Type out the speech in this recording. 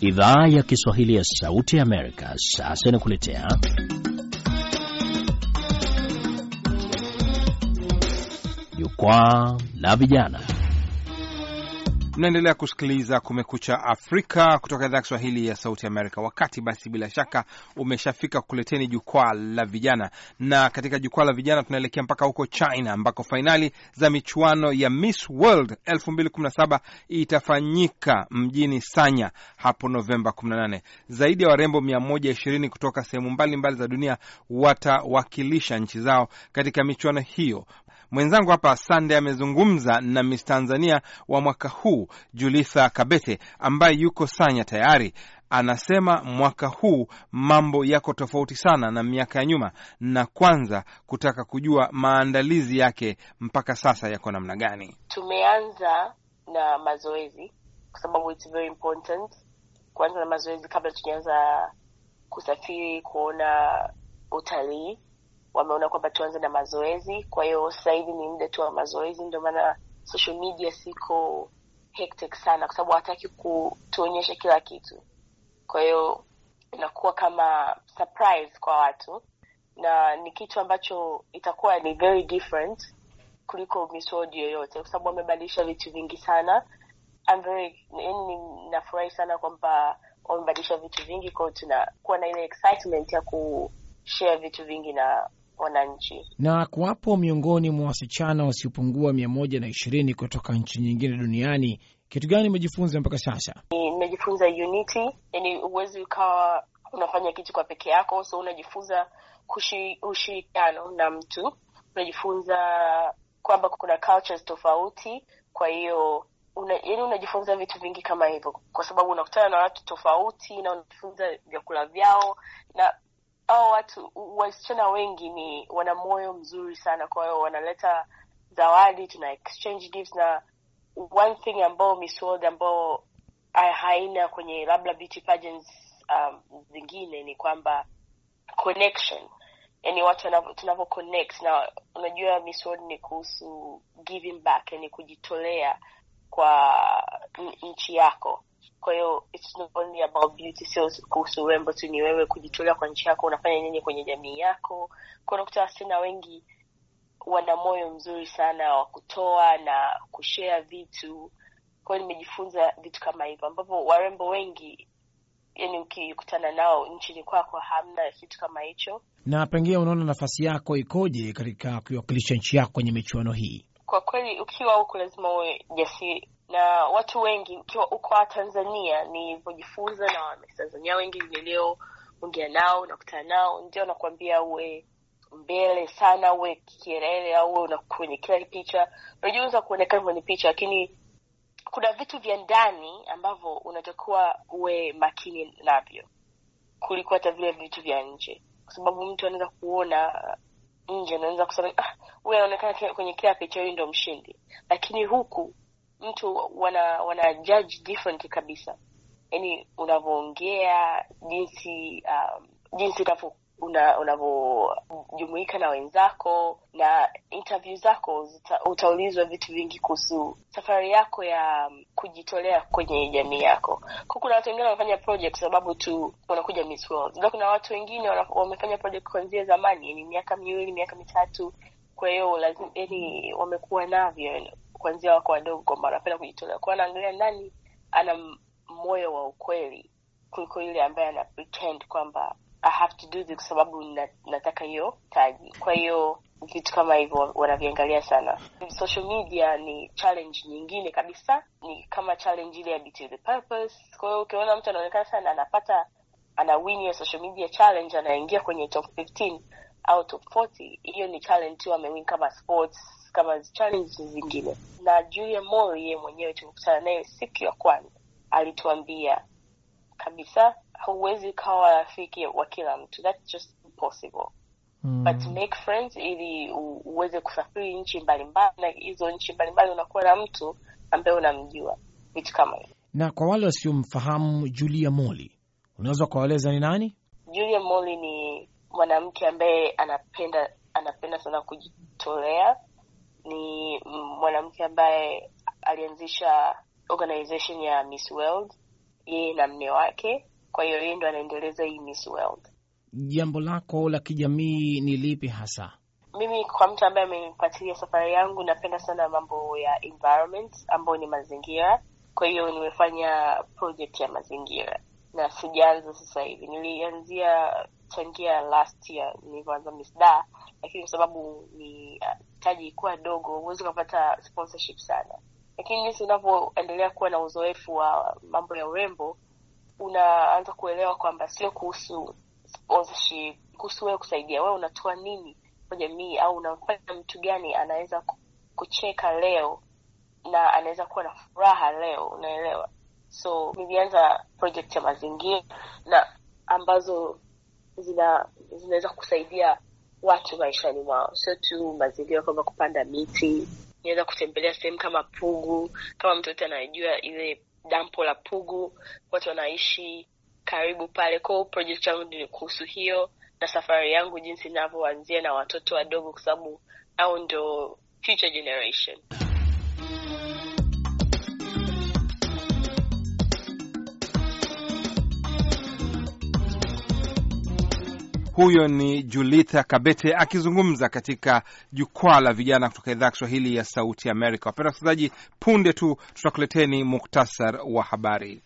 Idhaa ya Kiswahili ya Sauti ya Amerika sasa inakuletea Jukwaa la Vijana. Mnaendelea kusikiliza Kumekucha Afrika kutoka idhaa ya Kiswahili ya Sauti Amerika. Wakati basi bila shaka umeshafika kuleteni jukwaa la vijana, na katika jukwaa la vijana tunaelekea mpaka huko China ambako fainali za michuano ya Miss World 2017 itafanyika mjini Sanya hapo Novemba 18. Zaidi ya warembo 120 kutoka sehemu mbalimbali za dunia watawakilisha nchi zao katika michuano hiyo. Mwenzangu hapa Sande amezungumza na Miss Tanzania wa mwaka huu Julitha Kabete ambaye yuko Sanya tayari. Anasema mwaka huu mambo yako tofauti sana na miaka ya nyuma, na kwanza kutaka kujua maandalizi yake mpaka sasa yako namna gani. Tumeanza na mazoezi kwa sababu it's very important kuanza na mazoezi kabla tujaanza kusafiri kuona utalii wameona kwamba tuanze na mazoezi. Kwa hiyo sasa hivi ni muda tu wa mazoezi, ndio maana social media siko hectic sana, kwa sababu hawataki kutuonyesha kila kitu. Kwa hiyo inakuwa kama surprise kwa watu, na ni kitu ambacho itakuwa ni very different kuliko Miss yoyote, kwa sababu wamebadilisha vitu vingi sana. I'm very yani, nafurahi sana kwamba wamebadilisha vitu vingi, kwa hiyo tunakuwa na ile excitement ya kushare vitu vingi na wananchi na kuwapo miongoni mwa wasichana wasiopungua mia moja na ishirini kutoka nchi nyingine duniani. Kitu gani umejifunza mpaka sasa? Nimejifunza unity, yani huwezi ukawa unafanya kitu kwa peke yako, so unajifunza ushirikiano na mtu, unajifunza kwamba kuna cultures tofauti, kwa hiyo una, yani unajifunza vitu vingi kama hivyo, kwa sababu unakutana na watu tofauti na unajifunza vyakula vyao na hao watu wasichana wengi ni wana moyo mzuri sana, kwa hiyo wanaleta zawadi, tuna exchange gifts, na one thing ambao Miss ambao haina kwenye labda beauty pageants um, zingine ni kwamba connection, yani watu tunavyo connect, na unajua Miss ni kuhusu giving back, yani kujitolea kwa nchi yako kwa hiyo it's not only about beauty, sio kuhusu urembo tu, ni wewe kujitolea kwa nchi yako, unafanya nini kwenye jamii yako. Kwa unakuta wasichana wengi wana moyo mzuri sana wa kutoa na kushare vitu. Kwa hiyo nimejifunza vitu kama hivyo, ambapo warembo wengi, yani ukikutana nao nchini kwako, hamna kitu kama hicho. Na pengine unaona nafasi yako ikoje katika kuiwakilisha nchi yako kwenye michuano hii? Kwa kweli, ukiwa huku lazima uwe jasiri na watu wengi ukiwa uko Tanzania, nilivyojifunza na Watanzania wengi nilioongea nao nakutana nao, ndio nakuambia uwe mbele sana, uwe kielele au kwenye kila picha. Unajua unaweza kuonekana kwenye picha, lakini kuna vitu vya ndani ambavyo unatakiwa uwe makini navyo kuliko hata vile vitu vya nje, kwa sababu mtu anaweza kuona nje, anaweza kusema ah, anaonekana kwenye kila picha, huyu ndo mshindi, lakini huku mtu wana wana judge different kabisa, yaani unavyoongea, jinsi um, jinsi unavyojumuika na wenzako na interview zako utaulizwa vitu vingi kuhusu safari yako ya um, kujitolea kwenye jamii yako. Kwa kuna watu wengine wanafanya project sababu tu wanakuja na kuna watu wengine wamefanya project kuanzia zamani, yani miaka miwili miaka mitatu, kwa hiyo lazima yani wamekuwa navyo kuanzia wako wadogo kwamba wanapenda kujitolea kwao, anaangalia nani ana moyo wa ukweli kuliko yule ambaye ana pretend kwamba I have to do this kwa sababu na, nataka hiyo taji. Kwa hiyo vitu kama hivyo wanaviangalia sana. Social media ni challenge nyingine kabisa, ni kama challenge ile ya Beauty Purpose. Kwa hiyo ukiona mtu anaonekana sana anapata ana win ya social media challenge, anaingia kwenye top 15 au top 40, hiyo ni challenge tu, amewin kama sports kama challenges zingine. Na Julia Moore yeye mwenyewe tulikutana naye siku ya kwanza, alituambia kabisa, huwezi ukawa rafiki wa kila mtu, that's just impossible mm. But make friends ili uweze kusafiri nchi mbalimbali, na hizo nchi mbalimbali unakuwa na mtu ambaye unamjua, vitu kama hivyo. Na kwa wale wasiomfahamu Julia Moore, unaweza kuwaeleza ni nani? Julia Moore ni mwanamke ambaye anapenda anapenda sana kujitolea ni mwanamke ambaye alianzisha organization ya Miss World, yeye na mme wake. Kwa hiyo yeye ndo anaendeleza hii Miss World. Jambo lako la kijamii ni lipi hasa? Mimi kwa mtu ambaye amenifuatilia safari yangu, napenda sana mambo ya environment ambayo ni mazingira. Kwa hiyo nimefanya project ya mazingira na sijaanza sasa hivi, nilianzia changia last year nilivyoanza Miss Da, lakini kwa sababu ni uh, taji kuwa dogo, huwezi ukapata sponsorship sana, lakini jinsi unavyoendelea kuwa na uzoefu wa mambo ya urembo, unaanza kuelewa kwamba sio kuhusu sponsorship, kuhusu wewe kusaidia, wewe unatoa nini kwa jamii, au unamfanya mtu gani anaweza kucheka leo na anaweza kuwa na furaha leo, unaelewa? So nilianza project ya mazingira na ambazo zina zinaweza kusaidia watu maishani mwao, sio tu mazingira kwamba kupanda miti. Niweza kutembelea sehemu kama Pugu, kama mtu yote anajua ile dampo la Pugu, watu wanaishi karibu pale. Kwao project yangu ni kuhusu hiyo na safari yangu jinsi inavyoanzia na watoto wadogo, kwa sababu au ndo future generation. Huyo ni Julitha Kabete akizungumza katika jukwaa la vijana kutoka idhaa ya Kiswahili ya Sauti Amerika. Wapenda wasikilizaji, punde tu tutakuleteni muktasar wa habari.